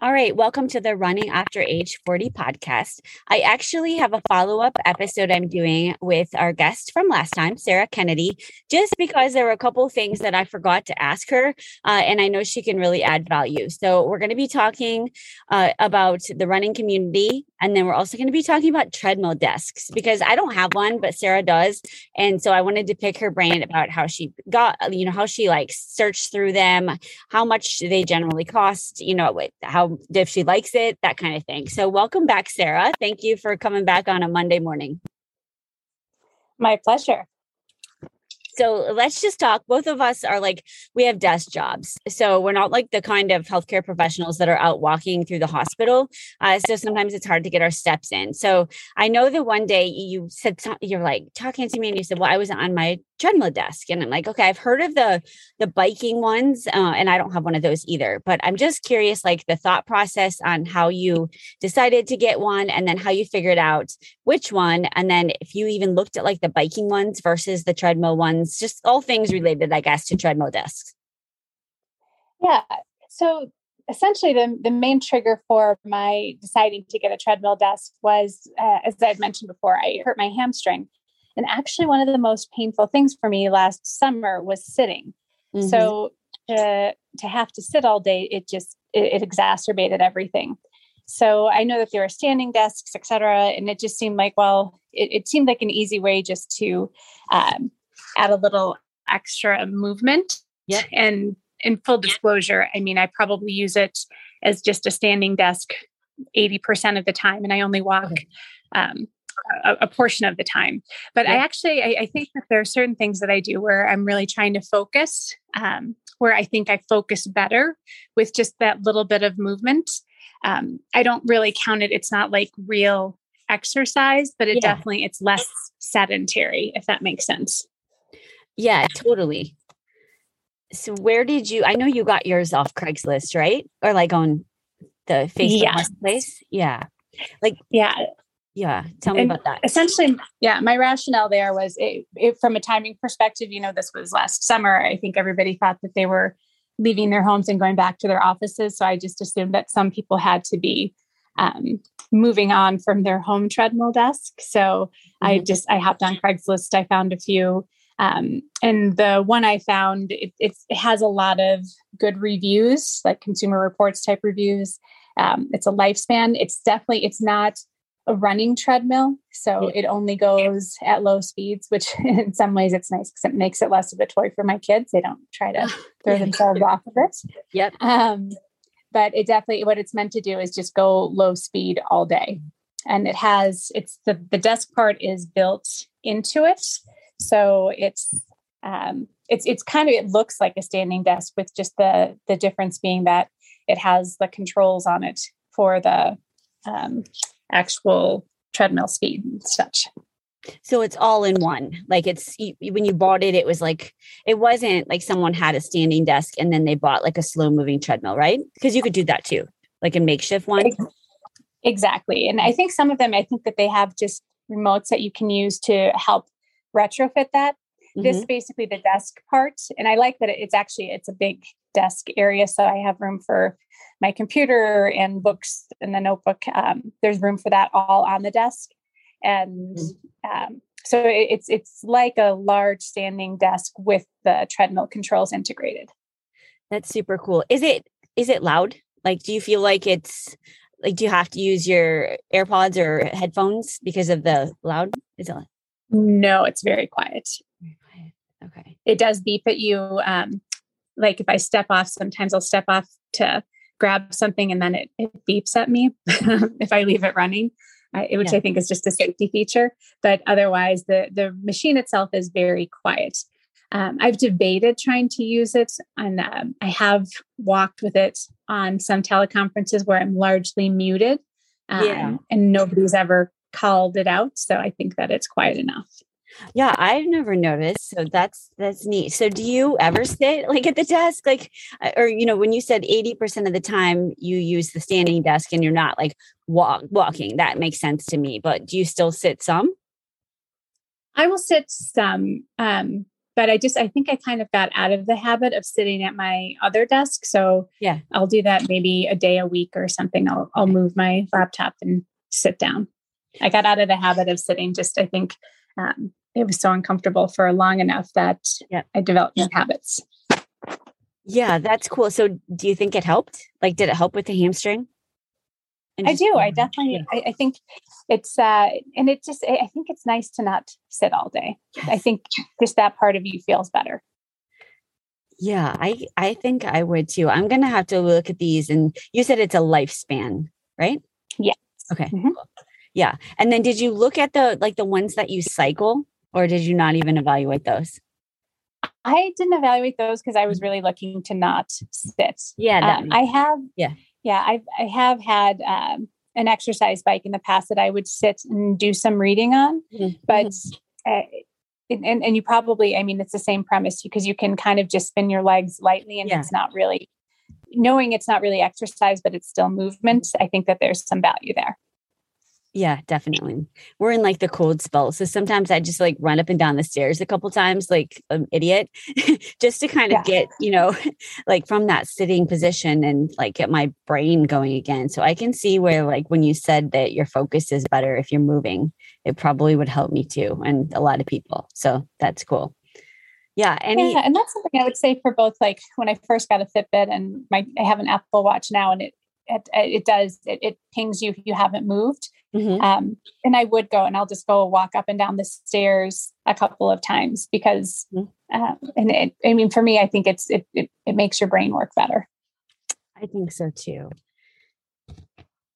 All right, welcome to the Running After Age 40 podcast. I actually have a follow up episode I'm doing with our guest from last time, Sarah Kennedy, just because there were a couple things that I forgot to ask her, uh, and I know she can really add value. So, we're going to be talking uh, about the running community, and then we're also going to be talking about treadmill desks because I don't have one, but Sarah does. And so, I wanted to pick her brain about how she got, you know, how she like searched through them, how much they generally cost, you know, how if she likes it, that kind of thing. So, welcome back, Sarah. Thank you for coming back on a Monday morning. My pleasure so let's just talk. Both of us are like, we have desk jobs. So we're not like the kind of healthcare professionals that are out walking through the hospital. Uh, so sometimes it's hard to get our steps in. So I know that one day you said, you're like talking to me and you said, well, I was on my treadmill desk. And I'm like, okay, I've heard of the, the biking ones uh, and I don't have one of those either, but I'm just curious, like the thought process on how you decided to get one and then how you figured out which one. And then if you even looked at like the biking ones versus the treadmill ones just all things related, I guess, to treadmill discs. Yeah. So essentially, the, the main trigger for my deciding to get a treadmill desk was, uh, as I had mentioned before, I hurt my hamstring. And actually, one of the most painful things for me last summer was sitting. Mm-hmm. So to, to have to sit all day, it just it, it exacerbated everything. So I know that there are standing desks, et cetera. And it just seemed like, well, it, it seemed like an easy way just to um, add a little extra movement. Yeah. And in full disclosure, I mean, I probably use it as just a standing desk 80% of the time, and I only walk um, a, a, portion of the time. But yeah. I actually, I, I, think that there are certain things that I do where I'm really trying to focus, um, where I think I focus better with just that little bit of movement. Um, I don't really count it. It's not like real exercise, but it yeah. definitely it's less sedentary, if that makes sense. Yeah, totally. So where did you I know you got yours off Craigslist, right? Or like on the Facebook yeah. marketplace? Yeah. Like yeah. Yeah. Tell me and about that. Essentially, yeah, my rationale there was it, it, from a timing perspective, you know, this was last summer. I think everybody thought that they were leaving their homes and going back to their offices. So I just assumed that some people had to be um, moving on from their home treadmill desk. So mm-hmm. I just I hopped on Craigslist. I found a few um, and the one I found, it, it, has a lot of good reviews, like consumer reports type reviews. Um, it's a LifeSpan. It's definitely, it's not a running treadmill. So it only goes at low speeds, which in some ways it's nice because it makes it less of a toy for my kids. They don't try to throw themselves off of it. Yep. Um, but it definitely, what it's meant to do is just go low speed all day. And it has, it's the, the desk part is built into it. So it's um, it's it's kind of it looks like a standing desk with just the the difference being that it has the controls on it for the um, actual treadmill speed and such. So it's all in one. Like it's when you bought it, it was like it wasn't like someone had a standing desk and then they bought like a slow moving treadmill, right? Because you could do that too, like a makeshift one. Exactly, and I think some of them, I think that they have just remotes that you can use to help retrofit that. Mm-hmm. This basically the desk part, and I like that it's actually it's a big desk area, so I have room for my computer and books and the notebook. Um, there's room for that all on the desk, and mm-hmm. um, so it's it's like a large standing desk with the treadmill controls integrated. That's super cool. Is it is it loud? Like, do you feel like it's like do you have to use your AirPods or headphones because of the loud? Is it? No, it's very quiet. Okay. It does beep at you. Um, like if I step off, sometimes I'll step off to grab something and then it, it beeps at me if I leave it running, which yeah. I think is just a safety feature. But otherwise, the the machine itself is very quiet. Um, I've debated trying to use it, and um, I have walked with it on some teleconferences where I'm largely muted, um, yeah. and nobody's ever called it out. So I think that it's quiet enough. Yeah, I've never noticed. So that's that's neat. So do you ever sit like at the desk like uh, or you know when you said 80% of the time you use the standing desk and you're not like walk walking. That makes sense to me. But do you still sit some? I will sit some um but I just I think I kind of got out of the habit of sitting at my other desk. So yeah, I'll do that maybe a day a week or something. I'll I'll move my laptop and sit down. I got out of the habit of sitting. Just I think um, it was so uncomfortable for long enough that yeah. I developed new habits. Yeah, that's cool. So do you think it helped? Like, did it help with the hamstring? I do. I definitely, yeah. I, I, think it's, uh, and it just, I think it's nice to not sit all day. Yes. I think just that part of you feels better. Yeah, I, I think I would too. I'm going to have to look at these. And you said it's a LifeSpan, right? Yeah. Okay. Mm-hmm. Yeah. And then did you look at the, like the ones that you cycle? or did you not even evaluate those? I didn't evaluate those because I was really looking to not sit. Yeah, um, I have. Yeah, yeah, I I have had um, an exercise bike in the past that I would sit and do some reading on, mm-hmm. but. Mm-hmm. Uh, and, and you probably, I mean, it's the same premise because you can kind of just spin your legs lightly and yeah. it's not really knowing it's not really exercise, but it's still movement. I think that there's some value there. Yeah, definitely. We're in like the cold spell. So sometimes I just like run up and down the stairs a couple times like an idiot just to kind of yeah. get, you know, like from that sitting position and like get my brain going again. So I can see where like when you said that your focus is better if you're moving, it probably would help me too and a lot of people. So that's cool. Yeah, any yeah, and that's something I would say for both like when I first got a Fitbit and my I have an Apple Watch now and it it, it does it, it pings you if you haven't moved Mm-hmm. Um, and I would go and I'll just go walk up and down the stairs a couple of times because, mm-hmm. uh, and it, I mean, for me, I think it's, it, it, it makes your brain work better. I think so too.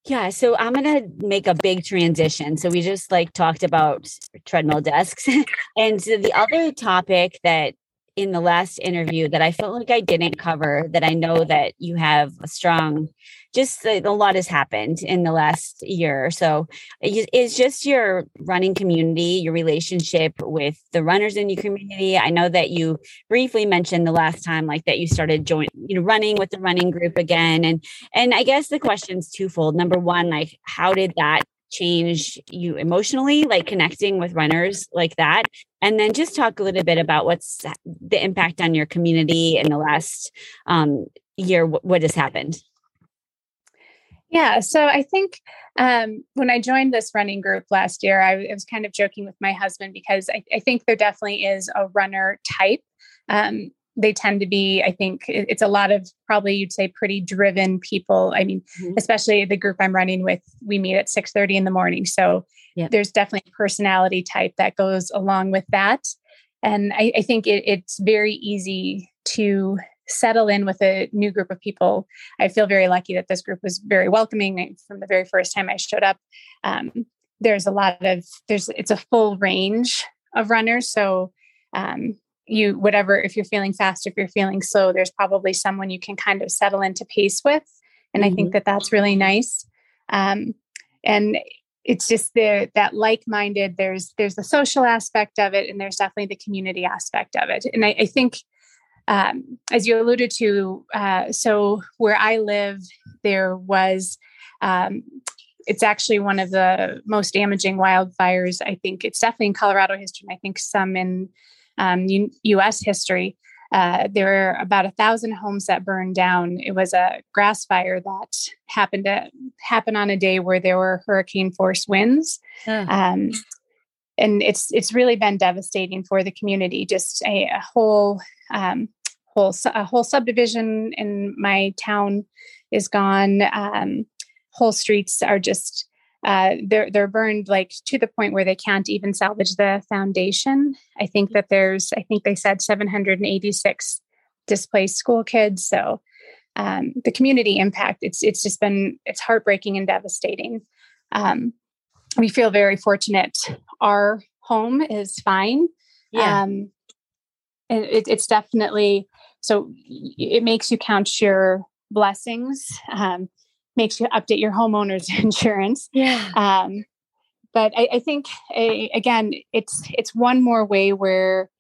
Yeah, so I'm going to make a big transition. So we just like talked about treadmill desks. and so the other topic that in the last interview that I felt like I didn't cover that I know that you have a strong just a lot has happened in the last year or so. Is just your running community your relationship with the runners in your community i know that you briefly mentioned the last time like that you started join you know running with the running group again and and i guess the question's twofold. Number one like how did that change you emotionally like connecting with runners like that and then just talk a little bit about what's the impact on your community in the last um, year what, has happened yeah. So I think um, when I joined this running group last year, I, I was kind of joking with my husband because I, I think there definitely is a runner type. Um, they tend to be, I think it's a lot of probably you'd say pretty driven people. I mean, mm-hmm. especially the group I'm running with, we meet at 6 30 in the morning. So yep. there's definitely a personality type that goes along with that. And I, I think it, it's very easy to settle in with a new group of people. I feel very lucky that this group was very welcoming from the very first time I showed up. Um, there's a lot of there's it's a full range of runners, so um, you whatever if you're feeling fast, if you're feeling slow, there's probably someone you can kind of settle into pace with, and mm-hmm. I think mm-hmm. that that's really nice. Um, and it's just the that like-minded there's there's the social aspect of it and there's definitely the community aspect of it and i, I think um, as you alluded to, uh, so where I live, there was, um, it's actually one of the most damaging wildfires. I think it's definitely in Colorado history, and I think some in um, U- U.S. history. Uh, there were about a thousand homes that burned down. It was a grass fire that happened to happen on a day where there were hurricane force winds. Um, and it's it's really been devastating for the community. Just a, a whole um, whole a whole subdivision in my town is gone. Um, whole streets are just uh, they're they're burned like to the point where they can't even salvage the foundation. I think that there's I think they said 786 displaced school kids. So um, the community impact it's it's just been it's heartbreaking and devastating. Um, we feel very fortunate. Our home is fine. Yeah. Um, and it, it's definitely so it makes you count your blessings. Um, makes you update your homeowner's insurance. Yeah. Um, but I, I think a, again, it's it's one more way where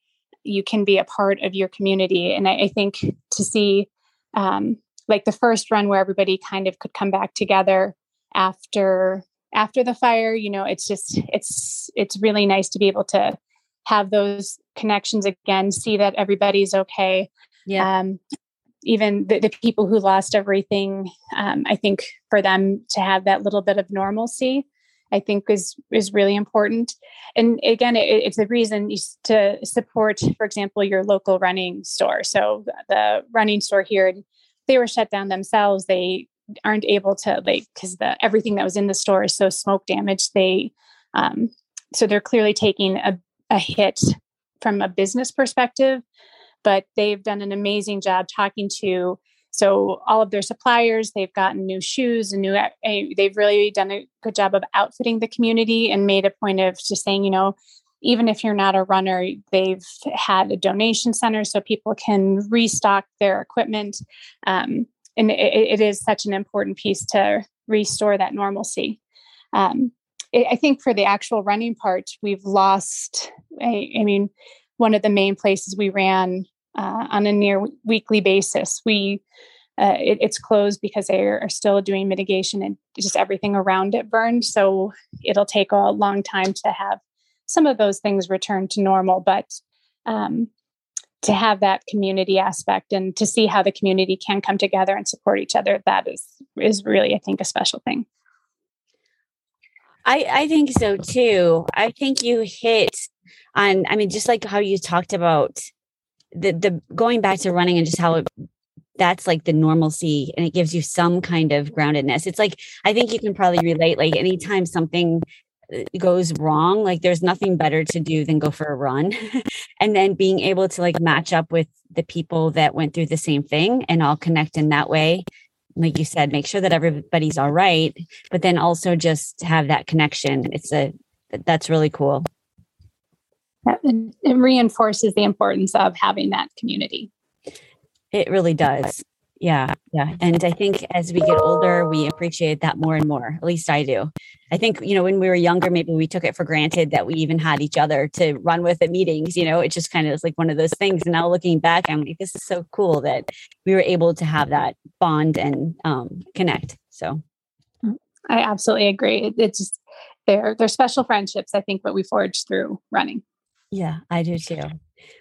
you can be a part of your community, and I, I think to see um, like the first run where everybody kind of could come back together after after the fire. You know, it's just it's it's really nice to be able to have those connections again, see that everybody's okay. Yeah. Um, even the, the, people who lost everything, um, I think for them to have that little bit of normalcy, I think is is really important. And again, it, it's a reason to support, for example, your local running store. So the running store here, they were shut down themselves. They aren't able to like because the everything that was in the store is so smoke damaged. They um, so they're clearly taking a, a hit from a business perspective but they've done an amazing job talking to so all of their suppliers they've gotten new shoes and new they've really done a good job of outfitting the community and made a point of just saying you know even if you're not a runner they've had a donation center so people can restock their equipment um, and it, it is such an important piece to restore that normalcy um, I think for the actual running part, we've lost. I, I, mean, one of the main places we ran uh, on a near weekly basis. We uh, it, it's closed because they are still doing mitigation and just everything around it burned. So it'll take a long time to have some of those things return to normal. But um, to have that community aspect and to see how the community can come together and support each other, that is is really, I think, a special thing. I, I think so too. I think you hit on, I mean, just like how you talked about the the going back to running and just how it, that's like the normalcy and it gives you some kind of groundedness. It's like I think you can probably relate like anytime something uh, goes wrong like there's nothing better to do than go for a run and then being able to like match up with the people that went through the same thing and all connect in that way. Like you said make sure that everybody's all right but then also just have that connection. It's a that's really cool it reinforces the importance of having that community. It really does. Yeah. Yeah. And I think as we get older, we appreciate that more and more. At least I do. I think, you know, when we were younger, maybe we took it for granted that we even had each other to run with at meetings. You know, it just kind of is like one of those things. And now looking back, I'm like, this is so cool that we were able to have that bond and um, connect. So I absolutely agree. It's just, they're, they're special friendships, I think, what we forged through running. Yeah, I do too.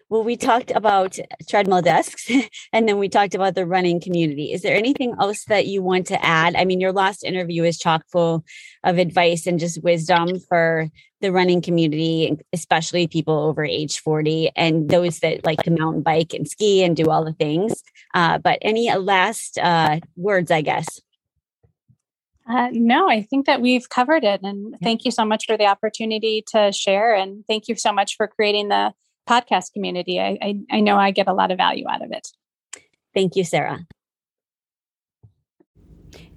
Well, we talked about treadmill desks and then we talked about the running community. Is there anything else that you want to add? I mean, your last interview is chock full of advice and just wisdom for the running community, especially people over age 40 and those that like to mountain bike and ski and do all the things. Uh, but any last uh, words, I guess? Uh, no, I think that we've covered it. And thank you so much for the opportunity to share. And thank you so much for creating the podcast community. I, I, I know I get a lot of value out of it. Thank you, Sarah.